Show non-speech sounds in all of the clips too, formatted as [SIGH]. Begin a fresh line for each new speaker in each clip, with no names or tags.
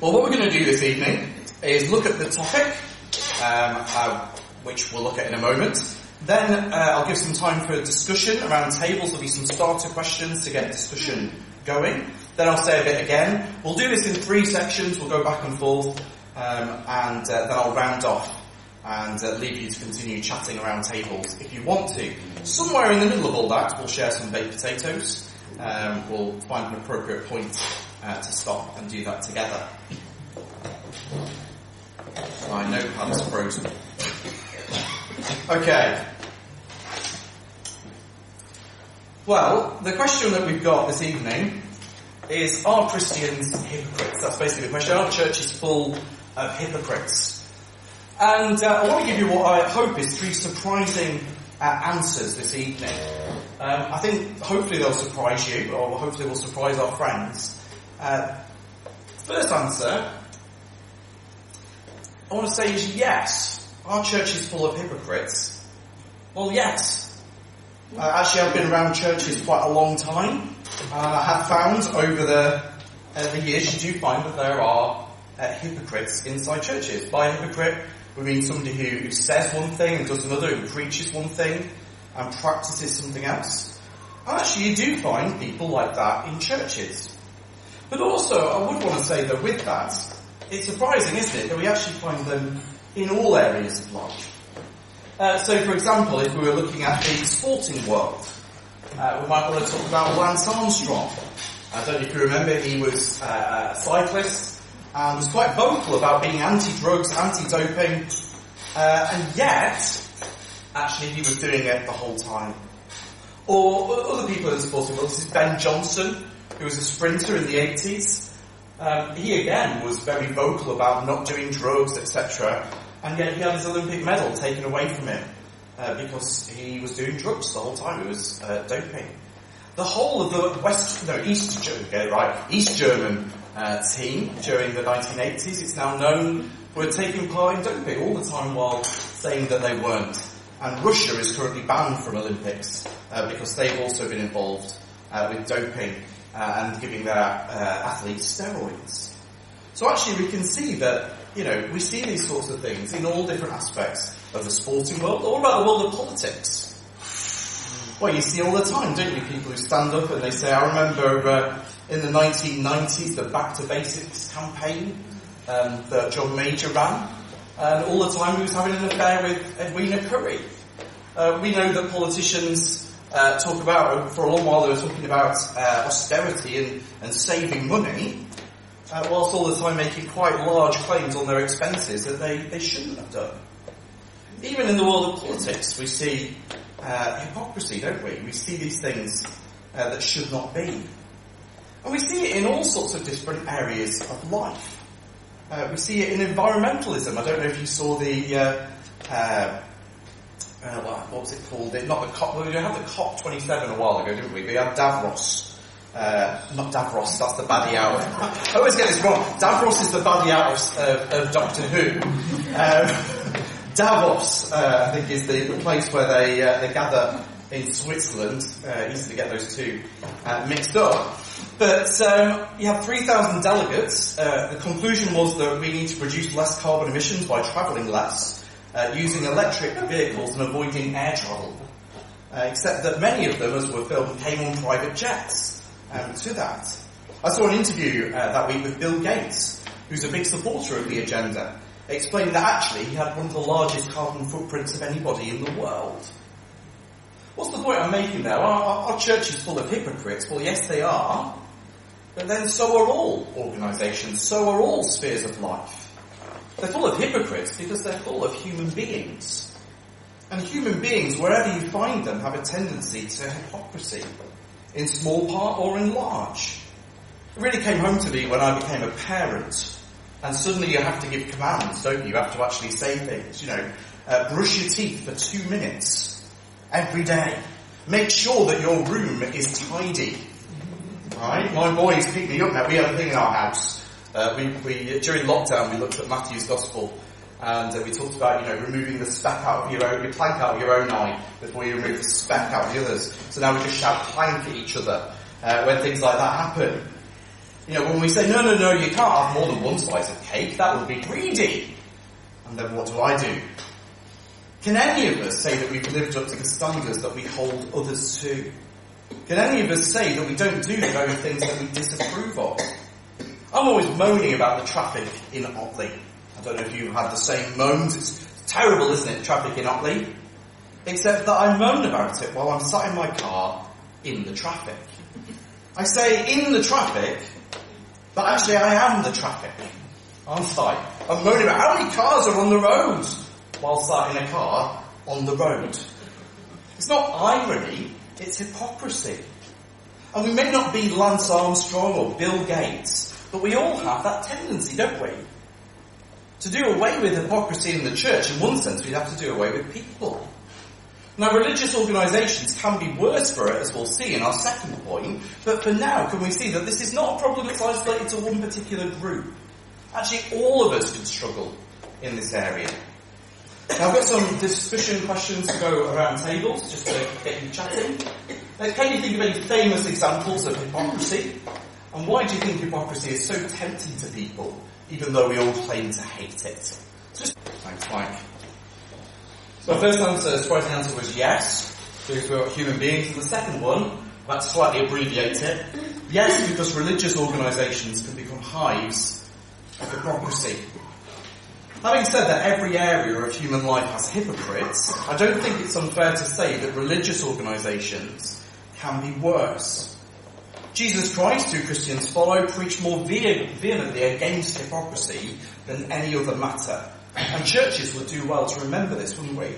Well, what we're going to do this evening is look at the topic, um, uh, which we'll look at in a moment. Then uh, I'll give some time for discussion around tables. There'll be some starter questions to get discussion going. Then I'll say a bit again. We'll do this in three sections. We'll go back and forth, um, and uh, then I'll round off and uh, leave you to continue chatting around tables if you want to. Somewhere in the middle of all that, we'll share some baked potatoes. Um, we'll find an appropriate point uh, to stop and do that together. My notepad's frozen. Okay. Well, the question that we've got this evening is, are Christians hypocrites? That's basically the question. Are churches full of hypocrites? And uh, I want to give you what I hope is three surprising uh, answers this evening. Um, I think hopefully they'll surprise you, or hopefully will surprise our friends. Uh, first answer, I want to say is yes. Our church is full of hypocrites. Well, yes. Uh, actually, I've been around churches quite a long time. I have found over the, uh, the years, you do find that there are uh, hypocrites inside churches. By hypocrite, we mean somebody who says one thing and does another, who preaches one thing and practices something else. And actually, you do find people like that in churches. But also, I would want to say that with that, it's surprising, isn't it, that we actually find them in all areas of life. Uh, so, for example, if we were looking at the sporting world, uh, we might want to talk about Lance Armstrong. I don't know if you remember, he was uh, a cyclist and was quite vocal about being anti-drugs, anti-doping, uh, and yet, actually he was doing it the whole time. Or other people in the sporting world, this is Ben Johnson, who was a sprinter in the 80s. Um, he again was very vocal about not doing drugs, etc. And yet he had his Olympic medal taken away from him uh, because he was doing drugs the whole time. He was uh, doping. The whole of the West, no, East, okay, right, East German uh, team during the 1980s. It's now known were taking part in doping all the time while saying that they weren't. And Russia is currently banned from Olympics uh, because they've also been involved uh, with doping uh, and giving their uh, athletes steroids. So actually we can see that, you know, we see these sorts of things in all different aspects of the sporting world or about the world of politics. Well, you see all the time, don't you, people who stand up and they say, I remember uh, in the 1990s, the Back to Basics campaign um, that John Major ran. And all the time he was having an affair with Edwina Currie. Uh, we know that politicians uh, talk about, for a long while they were talking about uh, austerity and, and saving money, uh, whilst all the time making quite large claims on their expenses that they, they shouldn't have done. Even in the world of politics, we see uh, hypocrisy, don't we? We see these things uh, that should not be. And we see it in all sorts of different areas of life. Uh, we see it in environmentalism. I don't know if you saw the, uh, uh, uh what was it called? Not the COP, well, we had the COP27 a while ago, didn't we? We had Davos. Uh, not Davros, that's the baddie of, I always get this wrong. Davros is the baddie out of, of Doctor Who. Um, [LAUGHS] Davos, uh, I think, is the, place where they, they gather in Switzerland. easy to get those two mixed up. But um, you have 3,000 delegates. Uh, the conclusion was that we need to produce less carbon emissions by travelling less, uh, using electric vehicles and avoiding air travel. Uh, except that many of them, as were filmed, came on private jets um, to that. I saw an interview uh, that week with Bill Gates, who's a big supporter of the agenda, explaining that actually he had one of the largest carbon footprints of anybody in the world. What's the point I'm making there? Our, our, church is full of hypocrites. Well, yes, they are. But then so are all organisations, so are all spheres of life. They're full of hypocrites because they're full of human beings. And human beings, wherever you find them, have a tendency to hypocrisy, in small part or in large. It really came home to me when I became a parent. And suddenly you have to give commands, don't you? You have to actually say things, you know, uh, brush your teeth for two minutes every day. Make sure that your room is tidy. Right? My boys pick me up now. We have a thing in our house. Uh, we, we, during lockdown, we looked at Matthew's Gospel and uh, we talked about, you know, removing the speck out of your own, your plank out of your own eye before you remove the speck out of the others. So now we just shout plank at each other uh, when things like that happen. You know, when we say, no, no, no, you can't have more than one slice of cake, that would be greedy. And then what do I do? Can any of us say that we've lived up to the standards that we hold others to? Can any of us say that we don't do the very things that we disapprove of? I'm always moaning about the traffic in Otley. I don't know if you've had the same moans. It's terrible, isn't it, traffic in Otley? Except that I moan about it while I'm sat in my car in the traffic. I say in the traffic, but actually I am the traffic, aren't I? I'm moaning about how many cars are on the road while sat in a car on the road. It's not irony, it's hypocrisy. And we may not be Lance Armstrong or Bill Gates, but we all have that tendency, don't we? To do away with hypocrisy in the church, in one sense, we'd have to do away with people. Now, religious organisations can be worse for it, as we'll see in our second point, but for now, can we see that this is not a problem that's isolated to one particular group? Actually, all of us can struggle in this area. Now, I've got some discussion questions to go around tables, just to get you chatting. Can you think of any famous examples of hypocrisy? And why do you think hypocrisy is so tempting to people, even though we all claim to hate it? Just, thanks, Mike. So first answer, surprising answer was yes, because we're human beings. And the second one, I'll slightly abbreviate it. Yes, because religious organisations can become hives of hypocrisy. Having said that every area of human life has hypocrites, I don't think it's unfair to say that religious organisations can be worse. Jesus Christ, who Christians follow, preached more vehemently against hypocrisy than any other matter. And churches would do well to remember this, wouldn't we?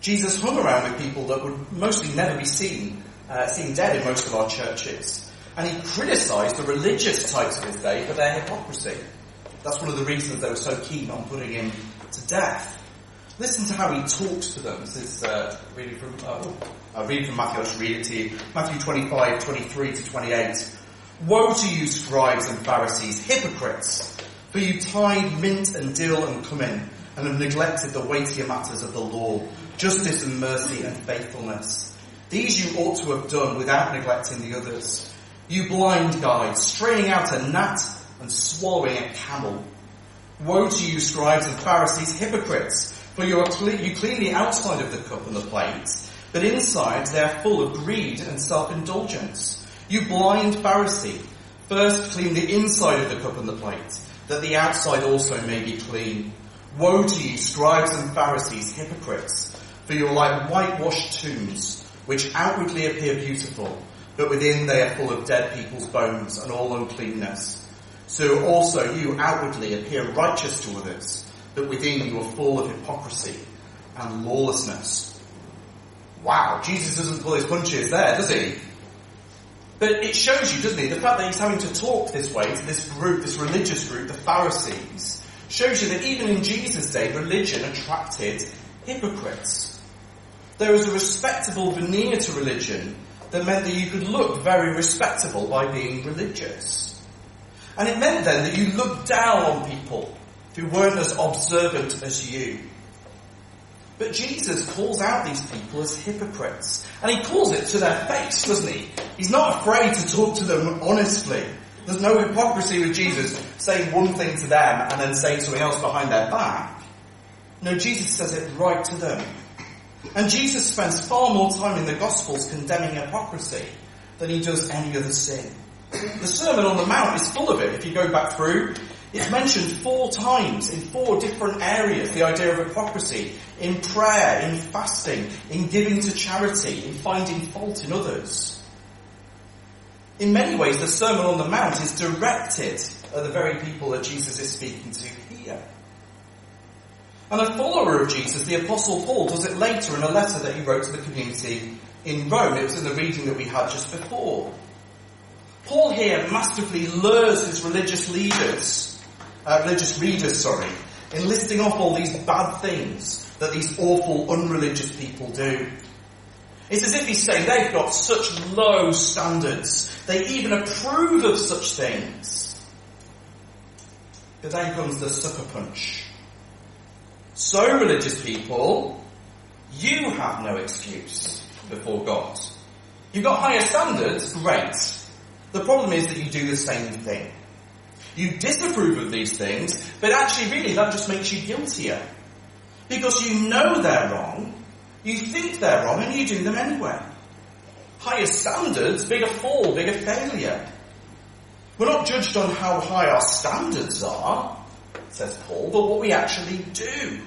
Jesus hung around with people that would mostly never be seen, uh, seen dead in most of our churches. And he criticised the religious types of his day for their hypocrisy. That's one of the reasons they were so keen on putting him to death. Listen to how he talks to them. This is uh, reading from uh, uh, reading from Matthew. I'll just read it to you. Matthew 25, 23 to 28. Woe to you, scribes and Pharisees, hypocrites! For you tithe mint and dill and cumin, and have neglected the weightier matters of the law, justice and mercy and faithfulness. These you ought to have done without neglecting the others. You blind guides, straying out a gnat and swallowing a camel. Woe to you, scribes and Pharisees, hypocrites! For you, are cle- you clean the outside of the cup and the plate, but inside they are full of greed and self-indulgence. You blind Pharisee, first clean the inside of the cup and the plate, that the outside also may be clean. Woe to you, scribes and Pharisees, hypocrites, for you are like whitewashed tombs, which outwardly appear beautiful, but within they are full of dead people's bones and all uncleanness. So also you outwardly appear righteous to others, but within you are full of hypocrisy and lawlessness. Wow, Jesus doesn't pull his punches there, does he? But it shows you, doesn't it, the fact that he's having to talk this way to this group, this religious group, the Pharisees, shows you that even in Jesus' day, religion attracted hypocrites. There was a respectable veneer to religion that meant that you could look very respectable by being religious. And it meant then that you looked down on people who weren't as observant as you. But Jesus calls out these people as hypocrites. And he calls it to their face, doesn't he? He's not afraid to talk to them honestly. There's no hypocrisy with Jesus saying one thing to them and then saying something else behind their back. No, Jesus says it right to them. And Jesus spends far more time in the Gospels condemning hypocrisy than he does any other sin. The Sermon on the Mount is full of it. If you go back through, it's mentioned four times in four different areas, the idea of hypocrisy, in prayer, in fasting, in giving to charity, in finding fault in others. In many ways, the Sermon on the Mount is directed at the very people that Jesus is speaking to here. And a follower of Jesus, the Apostle Paul, does it later in a letter that he wrote to the community in Rome. It was in the reading that we had just before. Paul here masterfully lures his religious leaders, uh, religious readers, sorry, in listing off all these bad things that these awful, unreligious people do. It's as if he's saying they've got such low standards. They even approve of such things. But then comes the sucker punch. So religious people, you have no excuse before God. You've got higher standards, great. The problem is that you do the same thing. You disapprove of these things, but actually really that just makes you guiltier. Because you know they're wrong, you think they're wrong, and you do them anyway. Higher standards, bigger fall, bigger failure. We're not judged on how high our standards are, says Paul, but what we actually do.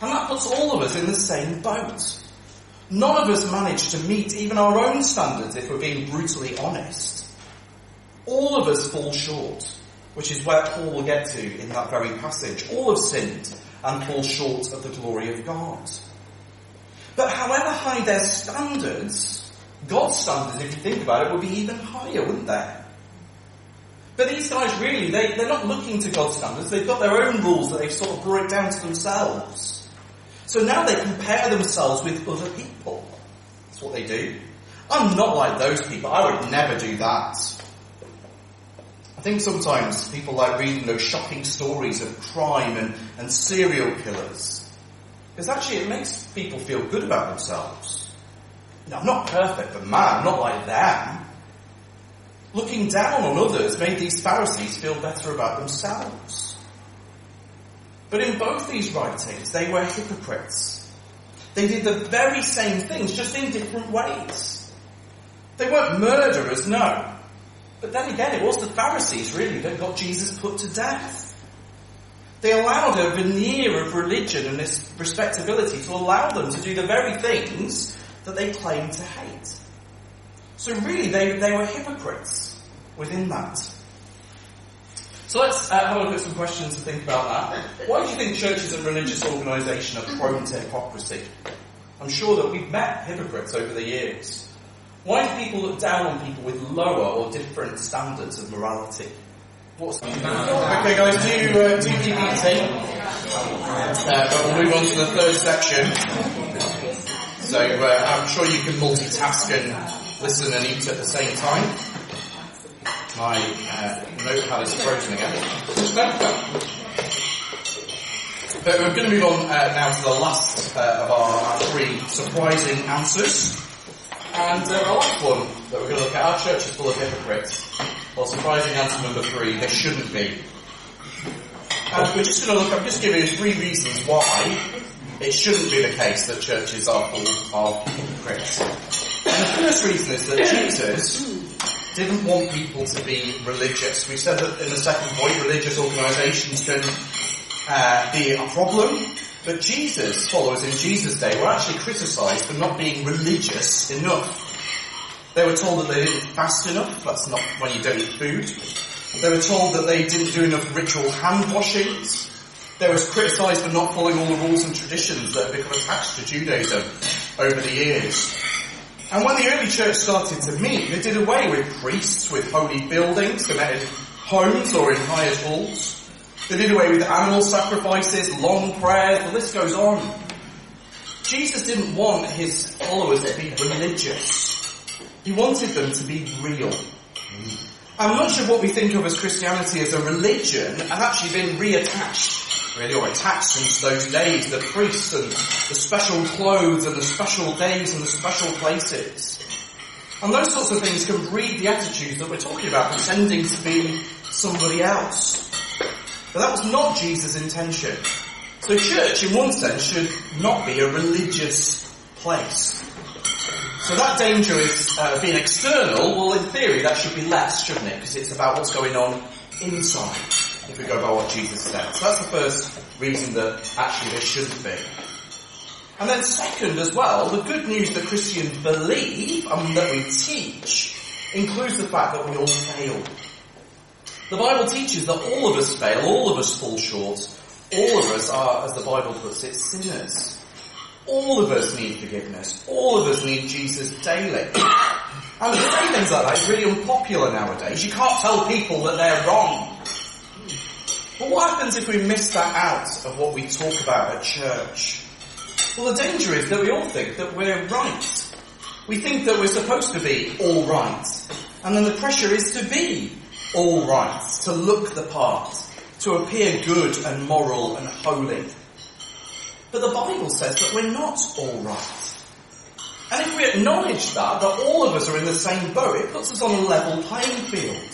And that puts all of us in the same boat. None of us manage to meet even our own standards if we're being brutally honest. All of us fall short, which is where Paul will get to in that very passage. All have sinned and fall short of the glory of God. But however high their standards, God's standards, if you think about it, would be even higher, wouldn't they? But these guys really, they, they're not looking to God's standards. They've got their own rules that they've sort of brought down to themselves. So now they compare themselves with other people. That's what they do. I'm not like those people. I would never do that. Think sometimes people like reading those shocking stories of crime and, and serial killers. Because actually it makes people feel good about themselves. I'm not perfect, but man, I'm not like them. Looking down on others made these Pharisees feel better about themselves. But in both these writings, they were hypocrites. They did the very same things, just in different ways. They weren't murderers, no. But then again, it was the Pharisees really that got Jesus put to death. They allowed a veneer of religion and this respectability to allow them to do the very things that they claimed to hate. So really, they, they were hypocrites within that. So let's uh, have a look at some questions to think about that. Why do you think churches and religious organisation are prone to hypocrisy? I'm sure that we've met hypocrites over the years. Why do people look down on people with lower or different standards of morality? What's okay, guys, do uh, do keep eating. Uh, but we'll move on to the third section. So uh, I'm sure you can multitask and listen and eat at the same time. My uh, notepad is frozen again. But we're going to move on uh, now to the last uh, of our, our, three surprising answers. And uh, the last one that we're going to look at, our church is full of hypocrites. Well, surprising answer number three, there shouldn't be. And we're just going to look, I'm just giving you three reasons why it shouldn't be the case that churches are full of hypocrites. And the first reason is that Jesus didn't want people to be religious. We said that in the second point, religious organisations can uh, be a problem. But Jesus, followers in Jesus' day, were actually criticised for not being religious enough. They were told that they didn't fast enough. That's not when you don't eat food. They were told that they didn't do enough ritual hand washings. They were criticised for not following all the rules and traditions that have become attached to Judaism over the years. And when the early church started to meet, they did away with priests with holy buildings, they met in homes or in hired halls. They did away with animal sacrifices, long prayers, the list goes on. Jesus didn't want his followers to be religious. He wanted them to be real. And much of what we think of as Christianity as a religion has actually been reattached, really, or attached since those days. The priests and the special clothes and the special days and the special places. And those sorts of things can breed the attitudes that we're talking about, pretending to be somebody else. But that was not Jesus' intention. So church, in one sense, should not be a religious place. So that danger is uh, being external. Well, in theory, that should be less, shouldn't it? Because it's about what's going on inside. If we go by what Jesus said. So that's the first reason that actually there shouldn't be. And then second as well, the good news that Christians believe and that we teach includes the fact that we all fail. The Bible teaches that all of us fail, all of us fall short, all of us are, as the Bible puts it, sinners. All of us need forgiveness. All of us need Jesus daily. And to say things like that is really unpopular nowadays. You can't tell people that they're wrong. But what happens if we miss that out of what we talk about at church? Well, the danger is that we all think that we're right. We think that we're supposed to be all right. And then the pressure is to be all right, to look the part, to appear good and moral and holy. But the Bible says that we're not all right. And if we acknowledge that, that all of us are in the same boat, it puts us on a level playing field.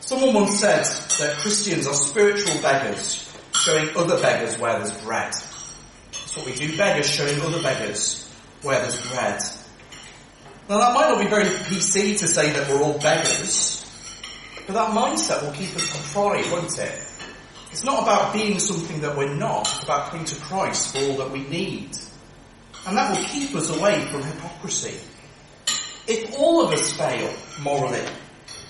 Someone once said that Christians are spiritual beggars, showing other beggars where there's bread. That's what we do, beggars showing other beggars where there's bread. Now that might not be very PC to say that we're all beggars, but that mindset will keep us pride, won't it? It's not about being something that we're not, it's about coming to Christ for all that we need. And that will keep us away from hypocrisy. If all of us fail morally,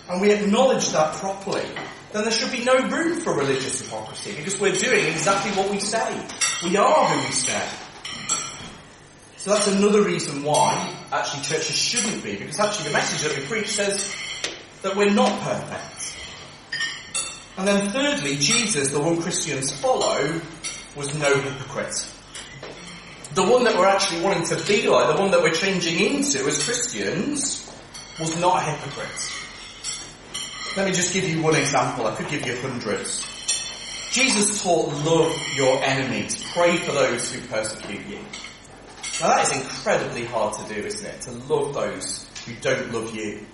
and we acknowledge that properly, then there should be no room for religious hypocrisy because we're doing exactly what we say. We are who we say. So that's another reason why actually churches shouldn't be, because actually the message that we preach says that we're not perfect. And then thirdly, Jesus, the one Christians follow, was no hypocrite. The one that we're actually wanting to be like, the one that we're changing into as Christians, was not a hypocrite. Let me just give you one example. I could give you hundreds. Jesus taught love your enemies. Pray for those who persecute you. Now that is incredibly hard to do, isn't it? To love those who don't love you.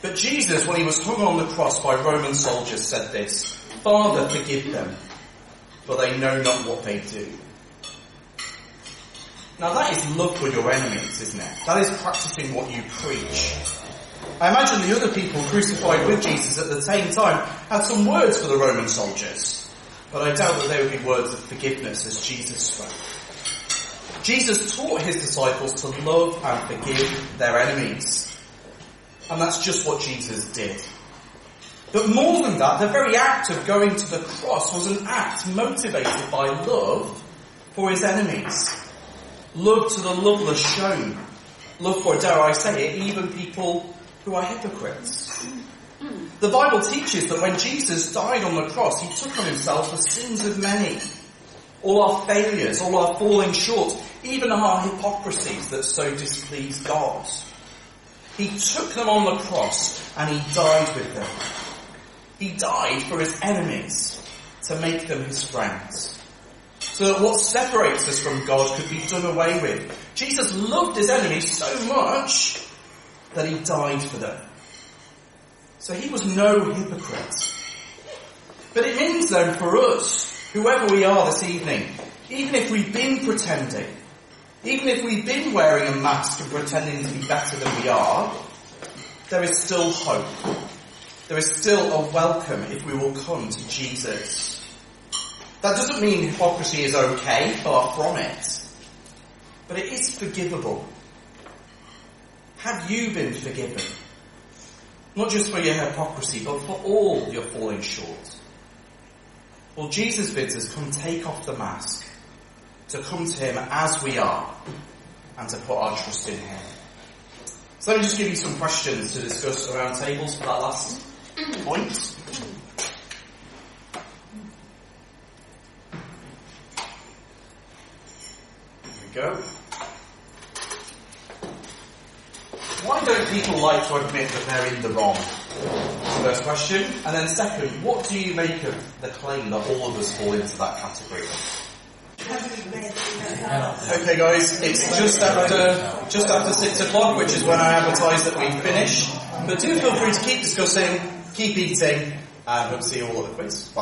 But Jesus, when he was hung on the cross by Roman soldiers, said this, Father, forgive them, for they know not what they do. Now that is love for your enemies, isn't it? That is practicing what you preach. I imagine the other people crucified with Jesus at the same time had some words for the Roman soldiers, but I doubt that they would be words of forgiveness as Jesus spoke. Jesus taught his disciples to love and forgive their enemies. And that's just what Jesus did. But more than that, the very act of going to the cross was an act motivated by love for his enemies. Love to the loveless shown. Love for, dare I say it, even people who are hypocrites. The Bible teaches that when Jesus died on the cross, he took on himself the sins of many. All our failures, all our falling short, even our hypocrisies that so displease God. He took them on the cross and he died with them. He died for his enemies to make them his friends. So that what separates us from God could be done away with. Jesus loved his enemies so much that he died for them. So he was no hypocrite. But it means then for us, whoever we are this evening, even if we've been pretending, even if we've been wearing a mask and pretending to be better than we are, there is still hope. There is still a welcome if we will come to Jesus. That doesn't mean hypocrisy is okay, far from it. But it is forgivable. Have you been forgiven? Not just for your hypocrisy, but for all your falling short. Well, Jesus bids us come take off the mask, to come to Him as we are, and to put our trust in Him. So let me just give you some questions to discuss around tables for that last point. Here we go. Why don't people like to admit that they're in the wrong? First question. And then second, what do you make of the claim that all of us fall into that category? Okay guys, it's just after, just after six o'clock, which is when I advertise that we finish. But do feel free to keep discussing, keep eating, and to see you all at the quiz. Bye.